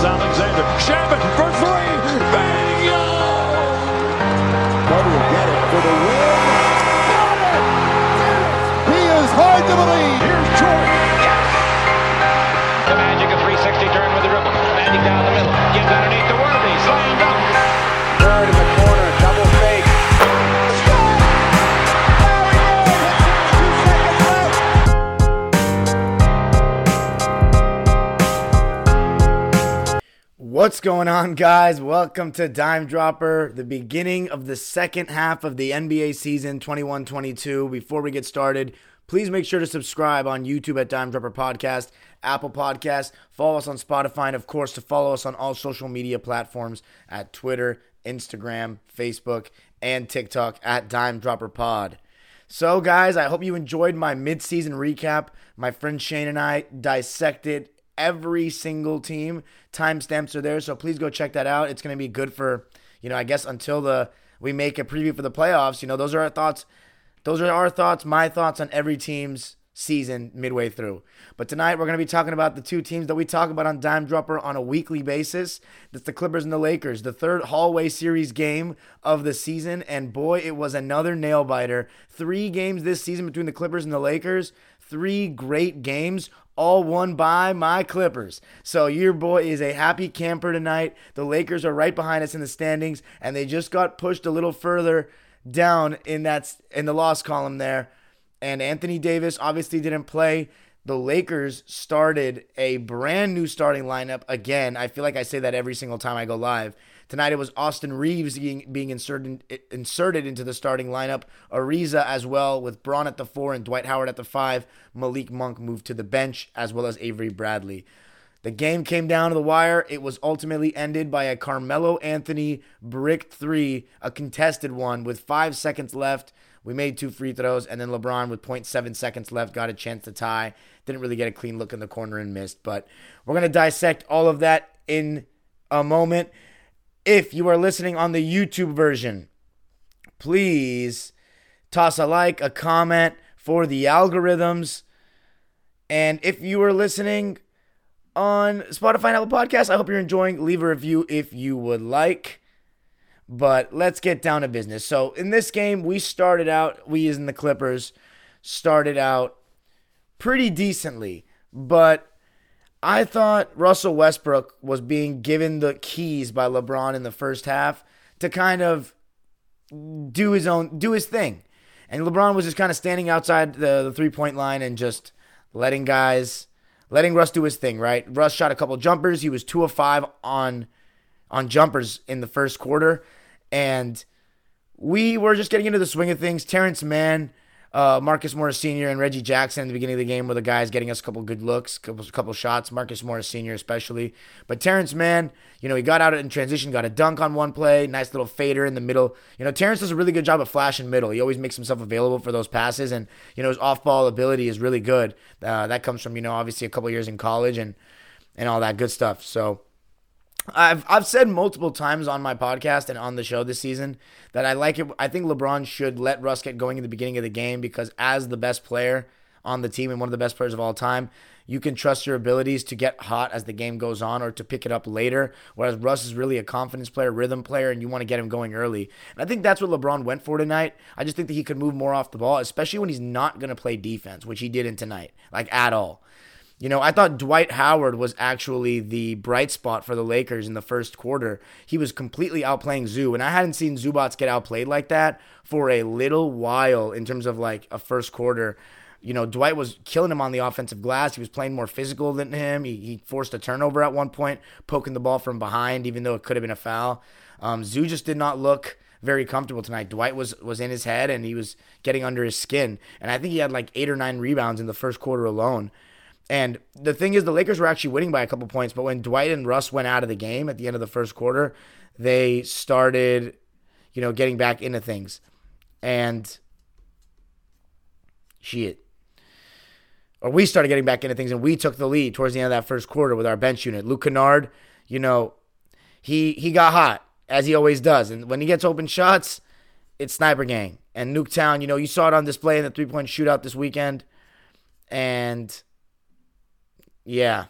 is What's going on, guys? Welcome to Dime Dropper, the beginning of the second half of the NBA season 21 22. Before we get started, please make sure to subscribe on YouTube at Dime Dropper Podcast, Apple Podcast, follow us on Spotify, and of course, to follow us on all social media platforms at Twitter, Instagram, Facebook, and TikTok at Dime Dropper Pod. So, guys, I hope you enjoyed my mid-season recap. My friend Shane and I dissected every single team. Timestamps are there, so please go check that out. It's going to be good for, you know, I guess until the we make a preview for the playoffs. You know, those are our thoughts. Those are our thoughts, my thoughts on every team's season midway through. But tonight we're going to be talking about the two teams that we talk about on Dime Dropper on a weekly basis. That's the Clippers and the Lakers, the third hallway series game of the season. And boy, it was another nail biter. Three games this season between the Clippers and the Lakers. Three great games, all won by my Clippers. So your boy is a happy camper tonight. The Lakers are right behind us in the standings, and they just got pushed a little further down in that in the loss column there and Anthony Davis obviously didn't play. The Lakers started a brand new starting lineup again. I feel like I say that every single time I go live. Tonight it was Austin Reaves being, being inserted inserted into the starting lineup. Ariza as well with Bron at the four and Dwight Howard at the five. Malik Monk moved to the bench as well as Avery Bradley. The game came down to the wire. It was ultimately ended by a Carmelo Anthony brick three, a contested one with five seconds left. We made two free throws, and then LeBron, with 0.7 seconds left, got a chance to tie. Didn't really get a clean look in the corner and missed. But we're going to dissect all of that in a moment. If you are listening on the YouTube version, please toss a like, a comment for the algorithms. And if you are listening on Spotify and Apple Podcasts, I hope you're enjoying. Leave a review if you would like. But let's get down to business. So in this game, we started out, we as in the Clippers, started out pretty decently. But I thought Russell Westbrook was being given the keys by LeBron in the first half to kind of do his own do his thing. And LeBron was just kind of standing outside the, the three point line and just letting guys letting Russ do his thing, right? Russ shot a couple jumpers. He was two of five on on jumpers in the first quarter. And we were just getting into the swing of things. Terrence Mann, uh, Marcus Morris Sr., and Reggie Jackson at the beginning of the game were the guys getting us a couple good looks, couple, couple shots. Marcus Morris Sr. especially. But Terrence Mann, you know, he got out in transition, got a dunk on one play, nice little fader in the middle. You know, Terrence does a really good job of flashing middle. He always makes himself available for those passes, and you know his off-ball ability is really good. Uh, that comes from you know obviously a couple years in college and and all that good stuff. So. I've I've said multiple times on my podcast and on the show this season that I like it. I think LeBron should let Russ get going in the beginning of the game because as the best player on the team and one of the best players of all time, you can trust your abilities to get hot as the game goes on or to pick it up later. Whereas Russ is really a confidence player, rhythm player, and you want to get him going early. And I think that's what LeBron went for tonight. I just think that he could move more off the ball, especially when he's not going to play defense, which he didn't tonight, like at all. You know, I thought Dwight Howard was actually the bright spot for the Lakers in the first quarter. He was completely outplaying Zoo, and I hadn't seen Zubac get outplayed like that for a little while in terms of like a first quarter. You know, Dwight was killing him on the offensive glass. He was playing more physical than him. He, he forced a turnover at one point, poking the ball from behind, even though it could have been a foul. Um, Zoo just did not look very comfortable tonight. Dwight was was in his head and he was getting under his skin. And I think he had like eight or nine rebounds in the first quarter alone. And the thing is, the Lakers were actually winning by a couple points, but when Dwight and Russ went out of the game at the end of the first quarter, they started, you know, getting back into things. And shit. Or we started getting back into things and we took the lead towards the end of that first quarter with our bench unit. Luke Kennard, you know, he he got hot, as he always does. And when he gets open shots, it's sniper gang. And Nuketown, you know, you saw it on display in the three point shootout this weekend. And yeah.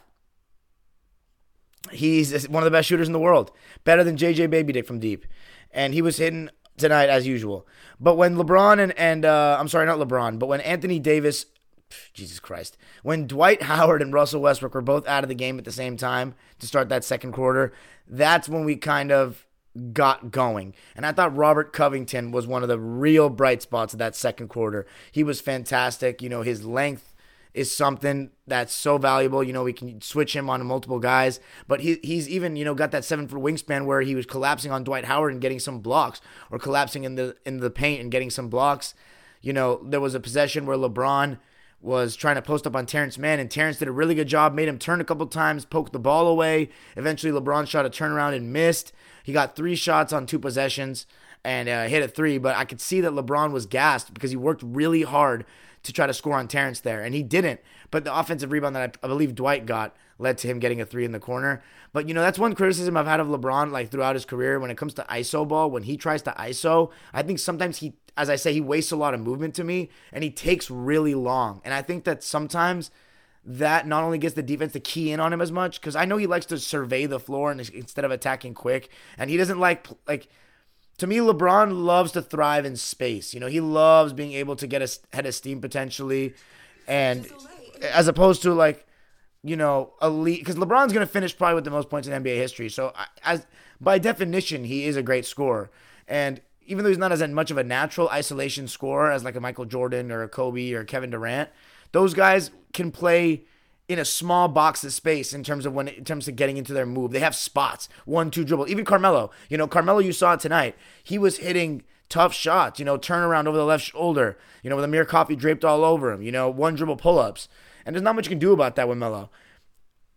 He's one of the best shooters in the world, better than JJ Baby Dick from deep, and he was hitting tonight as usual. But when LeBron and and uh, I'm sorry, not LeBron, but when Anthony Davis, Jesus Christ, when Dwight Howard and Russell Westbrook were both out of the game at the same time to start that second quarter, that's when we kind of got going. And I thought Robert Covington was one of the real bright spots of that second quarter. He was fantastic. You know, his length is something that's so valuable. You know, we can switch him on multiple guys, but he, he's even you know got that seven foot wingspan where he was collapsing on Dwight Howard and getting some blocks, or collapsing in the in the paint and getting some blocks. You know, there was a possession where LeBron was trying to post up on Terrence Mann, and Terrence did a really good job, made him turn a couple times, poked the ball away. Eventually, LeBron shot a turnaround and missed. He got three shots on two possessions and uh, hit a three, but I could see that LeBron was gassed because he worked really hard to try to score on Terrence there, and he didn't. But the offensive rebound that I, I, believe Dwight got led to him getting a three in the corner. But you know that's one criticism I've had of LeBron like throughout his career when it comes to ISO ball. When he tries to ISO, I think sometimes he, as I say, he wastes a lot of movement to me, and he takes really long. And I think that sometimes that not only gets the defense to key in on him as much because I know he likes to survey the floor and instead of attacking quick, and he doesn't like like to me, LeBron loves to thrive in space. You know, he loves being able to get a head of steam potentially, and as opposed to like, you know, elite. Because LeBron's going to finish probably with the most points in NBA history. So, as by definition, he is a great scorer. And even though he's not as much of a natural isolation scorer as like a Michael Jordan or a Kobe or Kevin Durant, those guys can play in a small box of space in terms of when in terms of getting into their move. They have spots, one, two dribble. Even Carmelo, you know, Carmelo, you saw tonight. He was hitting tough shots, you know, turn around over the left shoulder, you know, with a Amir Coffey draped all over him, you know, one dribble pull ups. And there's not much you can do about that with Melo.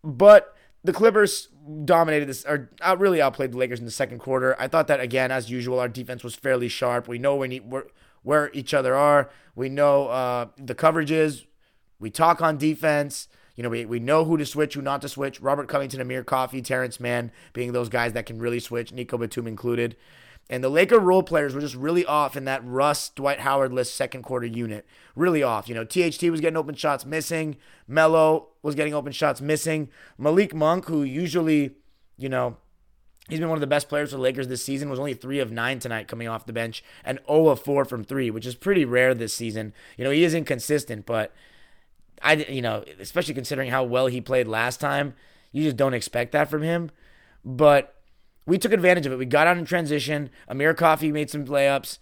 But the Clippers dominated this, or out really outplayed the Lakers in the second quarter. I thought that again, as usual, our defense was fairly sharp. We know when where, where each other are. We know uh, the coverages. We talk on defense. You know, we, we know who to switch, who not to switch. Robert Covington, Amir Coffey, Terrence Mann being those guys that can really switch, Nico Batum included. And the Laker role players were just really off in that Russ, Dwight Howard list second quarter unit. Really off. You know, THT was getting open shots missing. Melo was getting open shots missing. Malik Monk, who usually, you know, he's been one of the best players for the Lakers this season, was only three of nine tonight coming off the bench and 0 of 4 from three, which is pretty rare this season. You know, he is inconsistent, but I, you know, especially considering how well he played last time, you just don't expect that from him. But we took advantage of it. We got out in transition. Amir Coffey made some layups.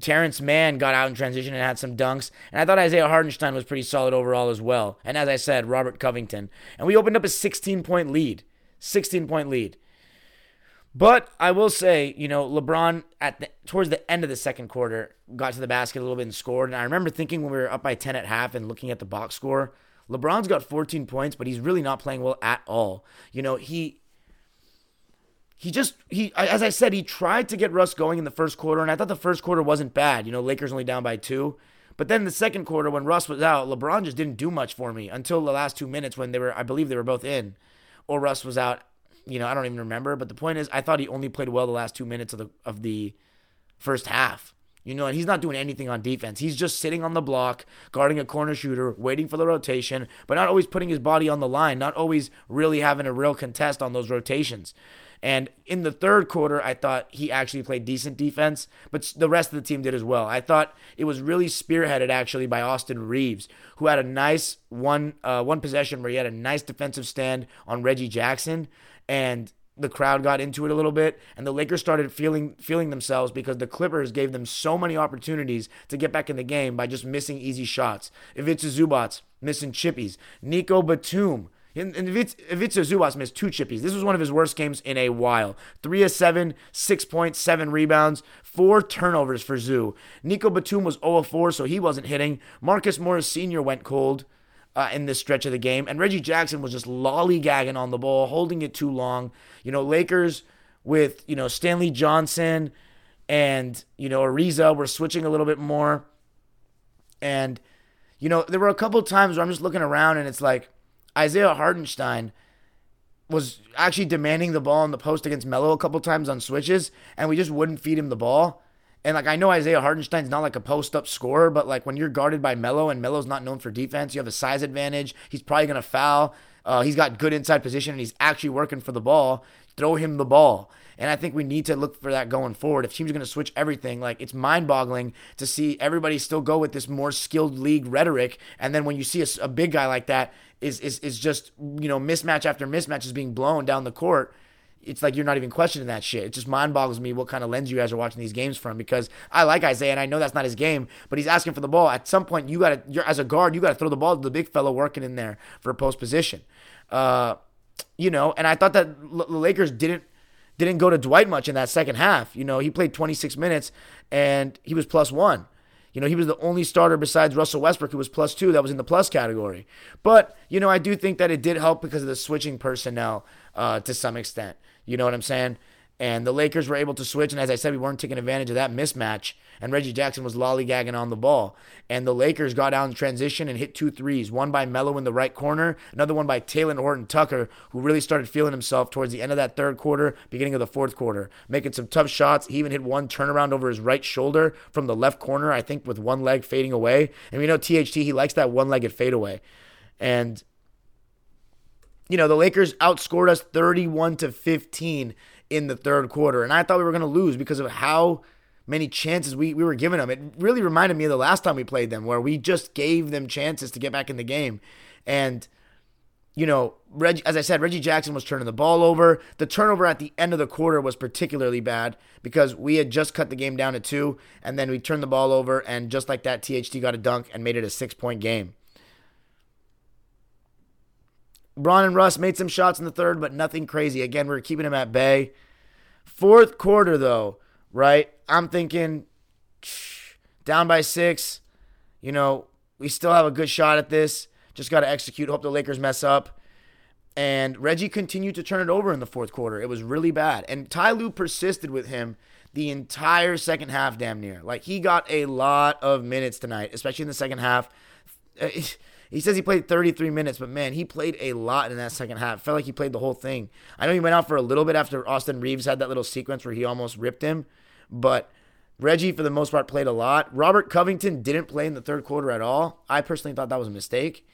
Terrence Mann got out in transition and had some dunks. And I thought Isaiah Hartenstein was pretty solid overall as well. And as I said, Robert Covington. And we opened up a 16 point lead. 16 point lead. But I will say, you know, LeBron at the, towards the end of the second quarter got to the basket a little bit and scored. And I remember thinking when we were up by 10 at half and looking at the box score, LeBron's got 14 points, but he's really not playing well at all. You know, he he just he as I said, he tried to get Russ going in the first quarter, and I thought the first quarter wasn't bad. You know, Lakers only down by two. But then the second quarter, when Russ was out, LeBron just didn't do much for me until the last two minutes when they were, I believe they were both in, or Russ was out you know, I don't even remember. But the point is, I thought he only played well the last two minutes of the of the first half. You know, and he's not doing anything on defense. He's just sitting on the block, guarding a corner shooter, waiting for the rotation, but not always putting his body on the line, not always really having a real contest on those rotations. And in the third quarter, I thought he actually played decent defense, but the rest of the team did as well. I thought it was really spearheaded actually by Austin Reaves, who had a nice one uh, one possession where he had a nice defensive stand on Reggie Jackson and the crowd got into it a little bit and the Lakers started feeling feeling themselves because the Clippers gave them so many opportunities to get back in the game by just missing easy shots. Ivica Zubac missing chippies. Nico Batum and, Ivica Zubac missed two chippies. This was one of his worst games in a while. Three of seven, six points, seven rebounds, four turnovers for Zoo. Nico Batum was 0 of 4, so he wasn't hitting. Marcus Morris Sr. went cold uh, in this stretch of the game. And Reggie Jackson was just lollygagging on the ball, holding it too long. You know, Lakers with, you know, Stanley Johnson and, you know, Ariza were switching a little bit more. And, you know, there were a couple times where I'm just looking around and it's like Isaiah Hartenstein was actually demanding the ball in the post against Melo a couple times on switches, and we just wouldn't feed him the ball. And like I know Isaiah Hartenstein's not like a post up scorer, but like when you're guarded by Melo and Melo's not known for defense, you have a size advantage. He's probably gonna foul. Uh, he's got good inside position and he's actually working for the ball. Throw him the ball. And I think we need to look for that going forward. If teams are going to switch everything, like it's mind boggling to see everybody still go with this more skilled league rhetoric. And then when you see a, a big guy like that is, is, is just, you know, mismatch after mismatch is being blown down the court it's like you're not even questioning that shit. It just mind boggles me what kind of lens you guys are watching these games from because I like Isaiah and I know that's not his game, but he's asking for the ball. At some point, you got to, as a guard, you got to throw the ball to the big fellow working in there for a post position. Uh, you know, and I thought that the Lakers didn't didn't go to Dwight much in that second half. You know, he played 26 minutes and he was plus one. You know, he was the only starter besides Russell Westbrook who was plus two that was in the plus category. But, you know, I do think that it did help because of the switching personnel uh, to some extent. You know what I'm saying? And the Lakers were able to switch. And as I said, we weren't taking advantage of that mismatch. And Reggie Jackson was lollygagging on the ball. And the Lakers got out in transition and hit two threes. One by Melo in the right corner, another one by Talen Horton Tucker, who really started feeling himself towards the end of that third quarter, beginning of the fourth quarter, making some tough shots. He even hit one turnaround over his right shoulder from the left corner, I think, with one leg fading away. And we know THT, he likes that one legged fadeaway. And you know, the Lakers outscored us 31 to 15 in the third quarter. And I thought we were going to lose because of how many chances we, we were giving them. It really reminded me of the last time we played them, where we just gave them chances to get back in the game. And, you know, Reggie, as I said, Reggie Jackson was turning the ball over. The turnover at the end of the quarter was particularly bad because we had just cut the game down to two, and then we turned the ball over, and just like that, THT got a dunk and made it a six point game. Bron and Russ made some shots in the third, but nothing crazy. Again, we are keeping him at bay. Fourth quarter, though, right? I'm thinking down by six. You know, we still have a good shot at this. Just got to execute. Hope the Lakers mess up. And Reggie continued to turn it over in the fourth quarter. It was really bad. And Ty Lue persisted with him the entire second half, damn near. Like, he got a lot of minutes tonight, especially in the second half. He says he played 33 minutes, but man, he played a lot in that second half. Felt like he played the whole thing. I know he went out for a little bit after Austin Reaves had that little sequence where he almost ripped him, but Reggie, for the most part, played a lot. Robert Covington didn't play in the third quarter at all. I personally thought that was a mistake.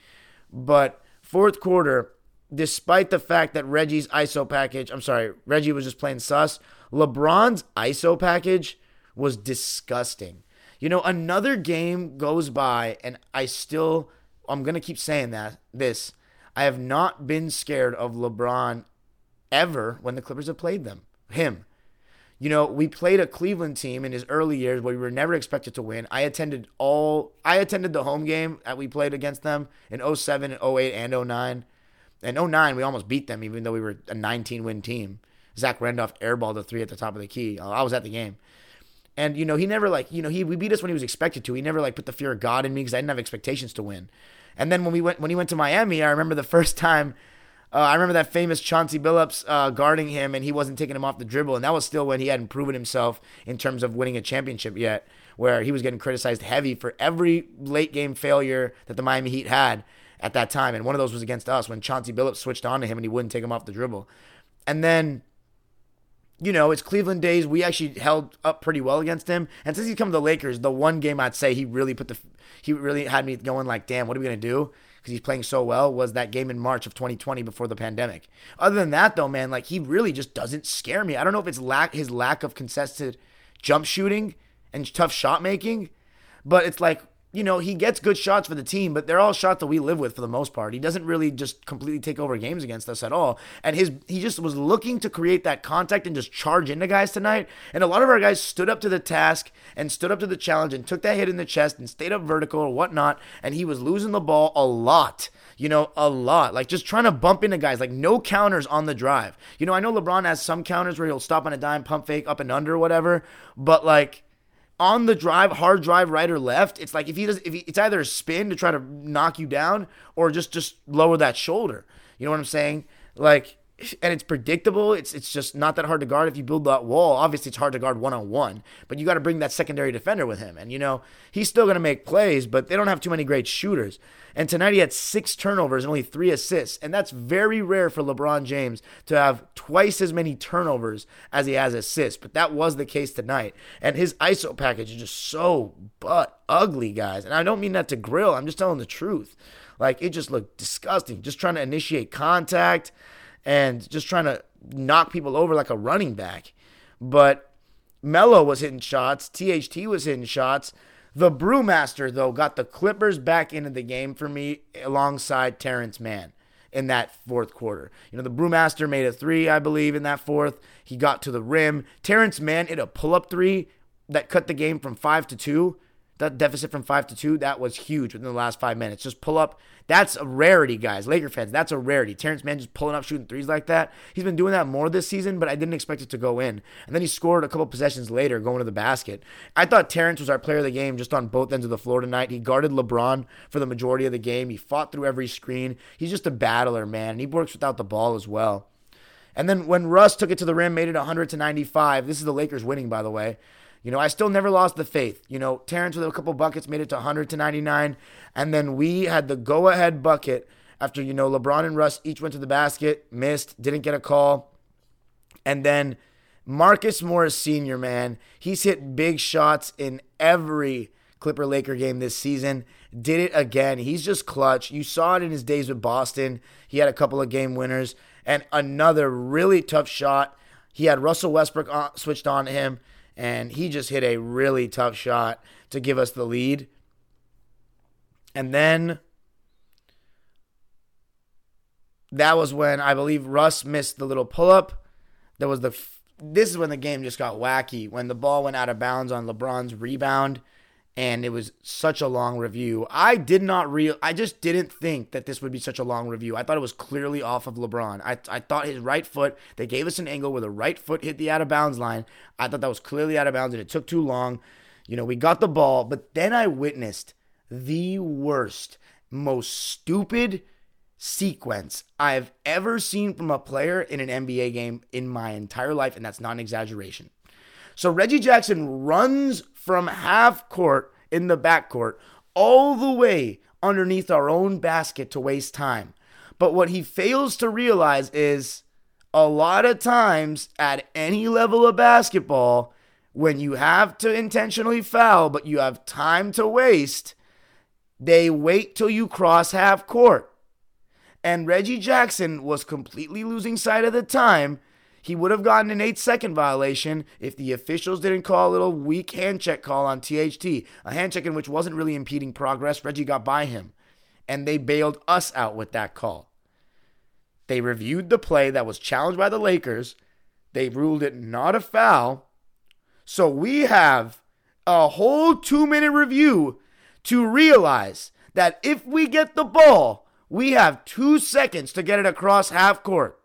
But fourth quarter, despite the fact that Reggie's ISO package, I'm sorry, Reggie was just playing sus, LeBron's ISO package was disgusting. You know, another game goes by and I still I'm gonna keep saying that this. I have not been scared of LeBron ever when the Clippers have played them. Him. You know, we played a Cleveland team in his early years where we were never expected to win. I attended all I attended the home game that we played against them in 07 and 08 and 09. And 09 we almost beat them even though we were a 19 win team. Zach Randolph airballed a three at the top of the key. I was at the game. And you know, he never like, you know, he we beat us when he was expected to. He never like put the fear of God in me because I didn't have expectations to win. And then when we went when he went to Miami, I remember the first time uh, I remember that famous Chauncey Billups uh, guarding him, and he wasn't taking him off the dribble, and that was still when he hadn't proven himself in terms of winning a championship yet, where he was getting criticized heavy for every late game failure that the Miami Heat had at that time, and one of those was against us when Chauncey Billups switched on to him and he wouldn't take him off the dribble, and then you know, it's Cleveland days. We actually held up pretty well against him. And since he's come to the Lakers, the one game I'd say he really put the he really had me going like, damn, what are we gonna do? Because he's playing so well. Was that game in March of 2020 before the pandemic? Other than that, though, man, like he really just doesn't scare me. I don't know if it's lack his lack of contested jump shooting and tough shot making, but it's like you know, he gets good shots for the team, but they're all shots that we live with for the most part. He doesn't really just completely take over games against us at all. And his he just was looking to create that contact and just charge into guys tonight. And a lot of our guys stood up to the task and stood up to the challenge and took that hit in the chest and stayed up vertical or whatnot. And he was losing the ball a lot. You know, a lot. Like just trying to bump into guys, like no counters on the drive. You know, I know LeBron has some counters where he'll stop on a dime, pump fake, up and under, whatever. But like on the drive, hard drive, right or left, it's like if he does, if he, it's either a spin to try to knock you down or just just lower that shoulder. You know what I'm saying? Like and it's predictable. It's it's just not that hard to guard if you build that wall. Obviously, it's hard to guard one on one, but you got to bring that secondary defender with him. And you know he's still going to make plays, but they don't have too many great shooters. And tonight he had six turnovers and only three assists, and that's very rare for LeBron James to have twice as many turnovers as he has assists. But that was the case tonight. And his ISO package is just so butt ugly, guys. And I don't mean that to grill. I'm just telling the truth. Like it just looked disgusting. Just trying to initiate contact and just trying to knock people over like a running back. But Melo was hitting shots, THT was hitting shots. The Brewmaster, though, got the Clippers back into the game for me alongside Terrence Mann in that fourth quarter. You know, the Brewmaster made a three, I believe, in that fourth. He got to the rim. Terrence Mann hit a pull up three that cut the game from five to two that deficit from five to two, that was huge within the last five minutes. Just pull up. That's a rarity, guys. Laker fans, that's a rarity. Terrence Mann just pulling up, shooting threes like that. He's been doing that more this season, but I didn't expect it to go in. And then he scored a couple possessions later, going to the basket. I thought Terrence was our player of the game just on both ends of the floor tonight. He guarded LeBron for the majority of the game. He fought through every screen. He's just a battler, man. And he works without the ball as well. And then when Russ took it to the rim, made it 100 to 95. This is the Lakers winning, by the way. You know, I still never lost the faith. You know, Terrence with a couple buckets made it to 100 to 99. And then we had the go ahead bucket after, you know, LeBron and Russ each went to the basket, missed, didn't get a call. And then Marcus Morris Sr., man, he's hit big shots in every Clipper Laker game this season. Did it again. He's just clutch. You saw it in his days with Boston. He had a couple of game winners and another really tough shot. He had Russell Westbrook on, switched on to him and he just hit a really tough shot to give us the lead. And then that was when I believe Russ missed the little pull up. There was the this is when the game just got wacky when the ball went out of bounds on LeBron's rebound and it was such a long review. I did not real I just didn't think that this would be such a long review. I thought it was clearly off of LeBron. I, I thought his right foot, they gave us an angle where the right foot hit the out of bounds line. I thought that was clearly out of bounds and it took too long. You know, we got the ball, but then I witnessed the worst, most stupid sequence I've ever seen from a player in an NBA game in my entire life, and that's not an exaggeration. So Reggie Jackson runs from half court in the backcourt all the way underneath our own basket to waste time. But what he fails to realize is a lot of times at any level of basketball, when you have to intentionally foul, but you have time to waste, they wait till you cross half court. And Reggie Jackson was completely losing sight of the time he would have gotten an eight second violation if the officials didn't call a little weak hand check call on THT, a hand check in which wasn't really impeding progress. Reggie got by him, and they bailed us out with that call. They reviewed the play that was challenged by the Lakers. They ruled it not a foul. So we have a whole two minute review to realize that if we get the ball, we have two seconds to get it across half court.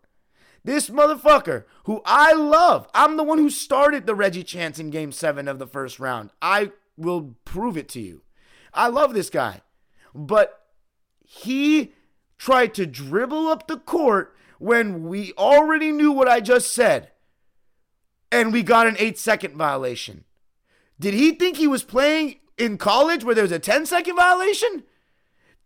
This motherfucker, who I love, I'm the one who started the Reggie chance in game seven of the first round. I will prove it to you. I love this guy. But he tried to dribble up the court when we already knew what I just said. And we got an eight second violation. Did he think he was playing in college where there was a 10 second violation?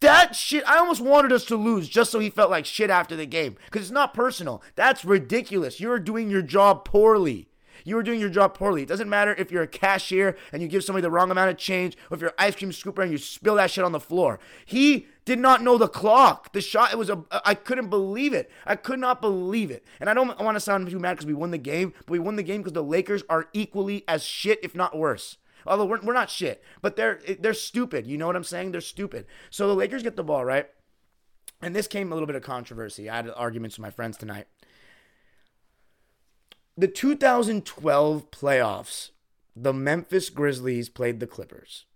That shit, I almost wanted us to lose just so he felt like shit after the game. Because it's not personal. That's ridiculous. You're doing your job poorly. You are doing your job poorly. It doesn't matter if you're a cashier and you give somebody the wrong amount of change, or if you're an ice cream scooper and you spill that shit on the floor. He did not know the clock. The shot, it was a, I couldn't believe it. I could not believe it. And I don't want to sound too mad because we won the game, but we won the game because the Lakers are equally as shit, if not worse. Although we're, we're not shit, but they're they're stupid. You know what I'm saying? They're stupid. So the Lakers get the ball right, and this came a little bit of controversy. I had arguments with my friends tonight. The 2012 playoffs, the Memphis Grizzlies played the Clippers.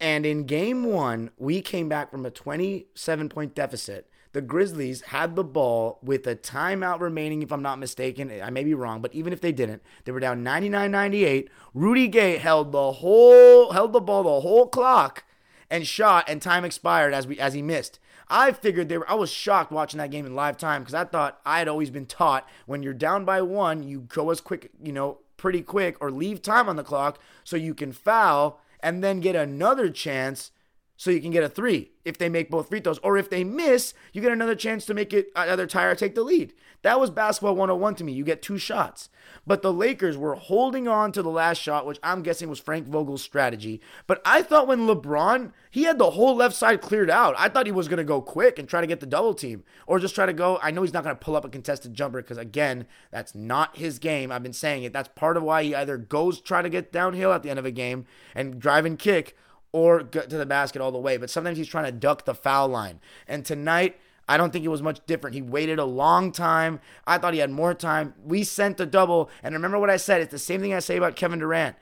And in game one, we came back from a 27 point deficit the Grizzlies had the ball with a timeout remaining, if I'm not mistaken. I may be wrong, but even if they didn't, they were down 99-98. Rudy Gay held the whole held the ball the whole clock and shot, and time expired as we as he missed. I figured they were, I was shocked watching that game in live time because I thought I had always been taught when you're down by one, you go as quick, you know, pretty quick or leave time on the clock so you can foul and then get another chance so you can get a three if they make both free throws. Or if they miss, you get another chance to make it uh, either tie or take the lead. That was basketball 101 to me. You get two shots. But the Lakers were holding on to the last shot, which I'm guessing was Frank Vogel's strategy. But I thought when LeBron, he had the whole left side cleared out. I thought he was going to go quick and try to get the double team or just try to go. I know he's not going to pull up a contested jumper because, again, that's not his game. I've been saying it. That's part of why he either goes try to get downhill at the end of a game and drive and kick or get to the basket all the way. But sometimes he's trying to duck the foul line. And tonight, I don't think it was much different. He waited a long time. I thought he had more time. We sent the double. And remember what I said? It's the same thing I say about Kevin Durant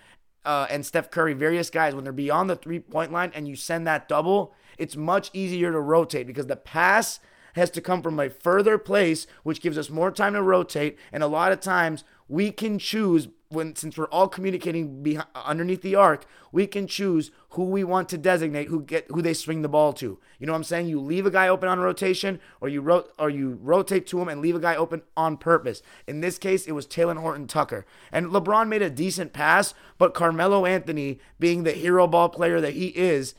uh, and Steph Curry, various guys, when they're beyond the three point line and you send that double, it's much easier to rotate because the pass has to come from a further place, which gives us more time to rotate. And a lot of times we can choose when since we're all communicating behind, underneath the arc, we can choose who we want to designate who get who they swing the ball to. You know what I'm saying? You leave a guy open on rotation, or you or you rotate to him and leave a guy open on purpose. In this case, it was Talen Horton Tucker, and LeBron made a decent pass, but Carmelo Anthony, being the hero ball player that he is,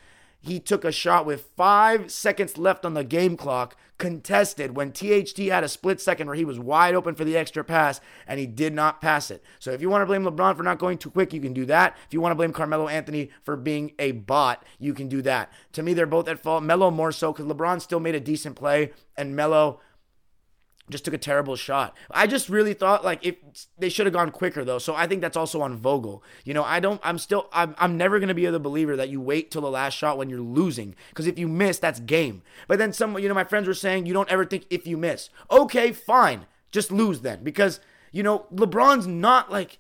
he took a shot with five seconds left on the game clock, contested when THT had a split second where he was wide open for the extra pass and he did not pass it. So if you want to blame LeBron for not going too quick, you can do that. If you want to blame Carmelo Anthony for being a bot, you can do that. To me, they're both at fault. Melo more so because LeBron still made a decent play and Melo just took a terrible shot. I just really thought like if they should have gone quicker though. So I think that's also on Vogel. You know, I don't I'm still I'm, I'm never going to be the believer that you wait till the last shot when you're losing because if you miss that's game. But then some you know my friends were saying you don't ever think if you miss. Okay, fine. Just lose then because you know LeBron's not like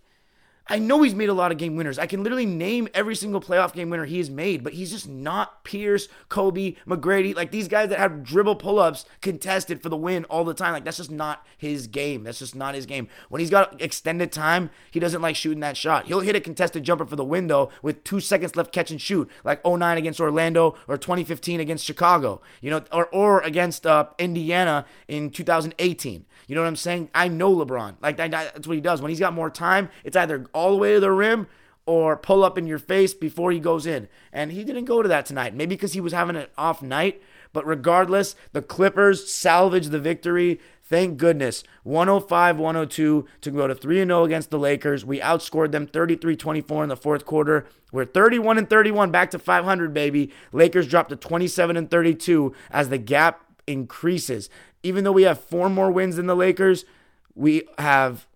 I know he's made a lot of game winners. I can literally name every single playoff game winner he has made, but he's just not Pierce, Kobe, McGrady, like these guys that have dribble pull ups contested for the win all the time. Like that's just not his game. That's just not his game. When he's got extended time, he doesn't like shooting that shot. He'll hit a contested jumper for the window with two seconds left, catch and shoot, like 09 against Orlando or 2015 against Chicago, you know, or, or against uh, Indiana in 2018. You know what I'm saying? I know LeBron. Like that's what he does. When he's got more time, it's either all the way to the rim or pull up in your face before he goes in. And he didn't go to that tonight. Maybe because he was having an off night. But regardless, the Clippers salvage the victory. Thank goodness. 105 102 to go to 3 0 against the Lakers. We outscored them 33 24 in the fourth quarter. We're 31 and 31 back to 500, baby. Lakers dropped to 27 and 32 as the gap increases. Even though we have four more wins than the Lakers, we have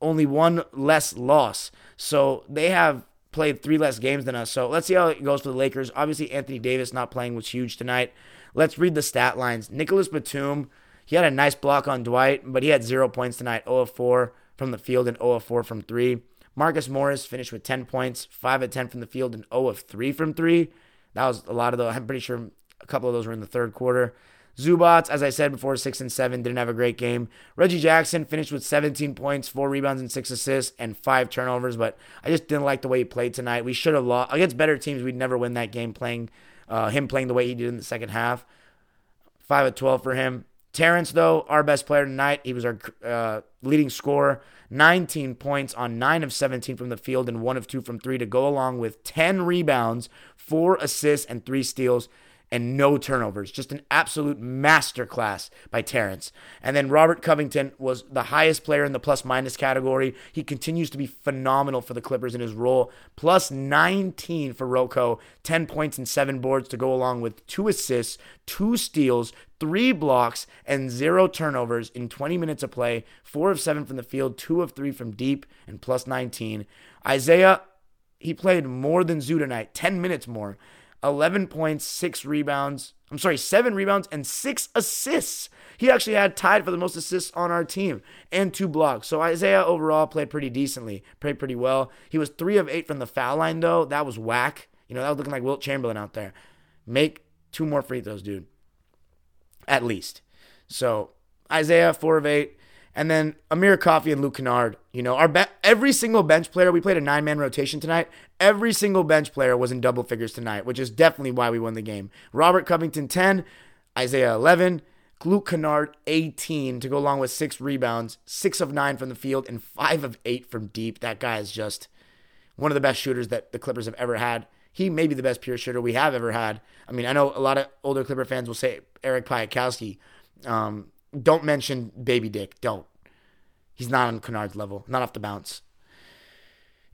only one less loss. So they have played three less games than us. So let's see how it goes for the Lakers. Obviously, Anthony Davis not playing was huge tonight. Let's read the stat lines. Nicholas Batum, he had a nice block on Dwight, but he had zero points tonight 0 of 4 from the field and 0 of 4 from three. Marcus Morris finished with 10 points, 5 of 10 from the field, and 0 of 3 from three. That was a lot of those. I'm pretty sure a couple of those were in the third quarter. Zubac, as I said before, six and seven, didn't have a great game. Reggie Jackson finished with 17 points, four rebounds, and six assists, and five turnovers. But I just didn't like the way he played tonight. We should have lost against better teams. We'd never win that game playing uh, him playing the way he did in the second half. Five of 12 for him. Terrence, though, our best player tonight, he was our uh, leading scorer. 19 points on 9 of 17 from the field and 1 of 2 from 3 to go along with 10 rebounds, 4 assists, and 3 steals and no turnovers. Just an absolute masterclass by Terrence. And then Robert Covington was the highest player in the plus minus category. He continues to be phenomenal for the Clippers in his role. Plus 19 for RoCo, 10 points and 7 boards to go along with 2 assists, 2 steals, 3 blocks, and 0 turnovers in 20 minutes of play. 4 of 7 from the field, 2 of 3 from deep, and plus 19. Isaiah, he played more than Zoo tonight, 10 minutes more. 11 points, six rebounds. I'm sorry, seven rebounds and six assists. He actually had tied for the most assists on our team and two blocks. So Isaiah overall played pretty decently, played pretty well. He was three of eight from the foul line, though. That was whack. You know, that was looking like Wilt Chamberlain out there. Make two more free throws, dude. At least. So Isaiah, four of eight. And then Amir Coffey and Luke Kennard. You know, our be- every single bench player, we played a nine man rotation tonight. Every single bench player was in double figures tonight, which is definitely why we won the game. Robert Covington, 10, Isaiah, 11, Luke Kennard, 18 to go along with six rebounds, six of nine from the field, and five of eight from deep. That guy is just one of the best shooters that the Clippers have ever had. He may be the best pure shooter we have ever had. I mean, I know a lot of older Clipper fans will say Eric Piatkowski. Um, don't mention Baby Dick. Don't. He's not on Kennard's level, not off the bounce.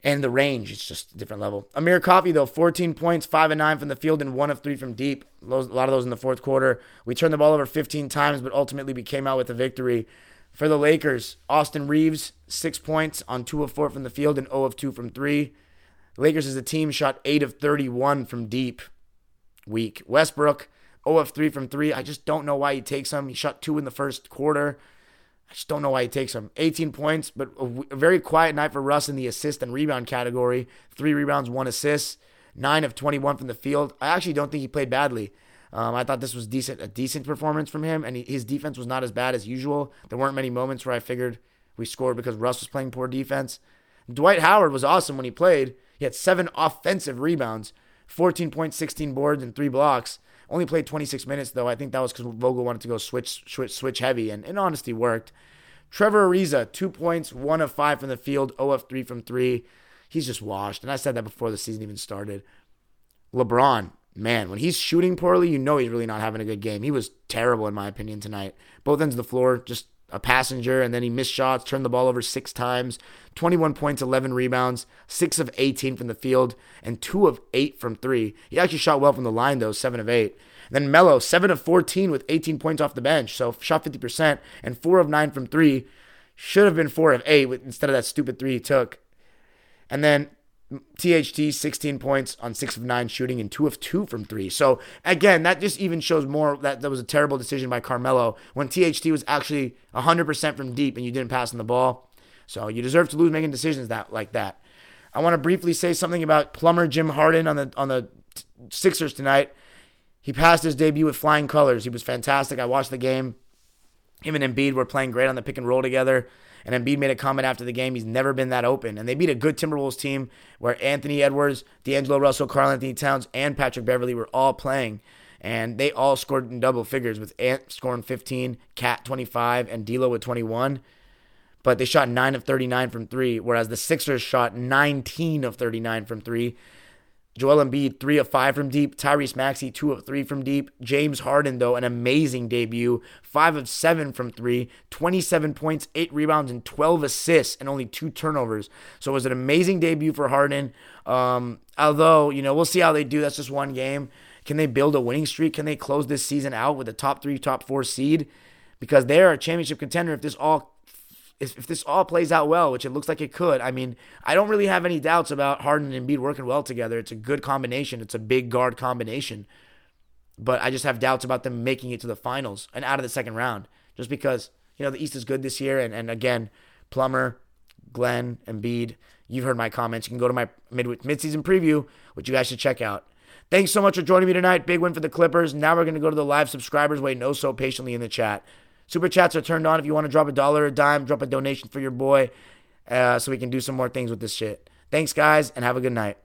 And the range, it's just a different level. Amir Coffey, though, 14 points, 5 and 9 from the field, and 1 of 3 from deep. A lot of those in the fourth quarter. We turned the ball over 15 times, but ultimately we came out with a victory. For the Lakers, Austin Reaves, 6 points on 2 of 4 from the field and 0 of 2 from 3. Lakers as a team shot 8 of 31 from deep. Weak. Westbrook, 0 of 3 from 3. I just don't know why he takes them. He shot 2 in the first quarter. I just don't know why he takes them. 18 points, but a, very quiet night for Russ in the assist and rebound category. Three rebounds, one assist, nine of 21 from the field. I actually don't think he played badly. Um, I thought this was decent, a decent performance from him, and he, his defense was not as bad as usual. There weren't many moments where I figured we scored because Russ was playing poor defense. Dwight Howard was awesome when he played. He had seven offensive rebounds, 14 points, 16 boards, and three blocks. Only played 26 minutes though. I think that was because Vogel wanted to go switch switch switch heavy, and in honesty worked. Trevor Ariza, two points, one of five from the field, 0 of three from three. He's just washed, and I said that before the season even started. LeBron, man, when he's shooting poorly, you know he's really not having a good game. He was terrible in my opinion tonight. Both ends of the floor, just a passenger, and then he missed shots, turned the ball over six times, 21 points, 11 rebounds, 6 of 18 from the field, and 2 of 8 from 3. He actually shot well from the line, though, 7 of 8. And then Melo, 7 of 14 with 18 points off the bench, so shot 50%, and 4 of 9 from 3. Should have been 4 of 8 instead of that stupid 3 he took. And then THT 16 points on 6 of 9 shooting and 2 of 2 from 3. So again, that just even shows more that that was a terrible decision by Carmelo when THT was actually 100% from deep and you didn't pass on the ball. So you deserve to lose making decisions that like that. I want to briefly say something about plumber Jim Harden on the on the Sixers tonight. He passed his debut with flying colors. He was fantastic. I watched the game. Him and Embiid were playing great on the pick and roll together. And Embiid made a comment after the game. He's never been that open. And they beat a good Timberwolves team where Anthony Edwards, D'Angelo Russell, Karl-Anthony Towns, and Patrick Beverley were all playing. And they all scored in double figures with Ant scoring 15, KAT 25, and D'Lo with 21. But they shot 9 of 39 from 3, whereas the Sixers shot 19 of 39 from 3. Joel Embiid, 3 of 5 from deep. Tyrese Maxey, 2 of 3 from deep. James Harden, though, an amazing debut. 5 of 7 from 3. 27 points, 8 rebounds, and 12 assists, and only 2 turnovers. So it was an amazing debut for Harden. Um, although, you know, we'll see how they do. That's just one game. Can they build a winning streak? Can they close this season out with a top 3, top 4 seed? Because they're a championship contender if this all if this all plays out well, which it looks like it could, I mean, I don't really have any doubts about Harden and Embiid working well together. It's a good combination. It's a big guard combination. But I just have doubts about them making it to the finals and out of the second round. Just because, you know, the East is good this year. And, and again, Plummer, Glenn, Embiid, you've heard my comments. You can go to my mid midseason preview, which you guys should check out. Thanks so much for joining me tonight. Big win for the Clippers. Now we're going to go to the live subscribers waiting oh so patiently in the chat. Super chats are turned on. If you want to drop a dollar a dime, drop a donation for your boy uh, so we can do some more things with this shit. Thanks, guys, and have a good night.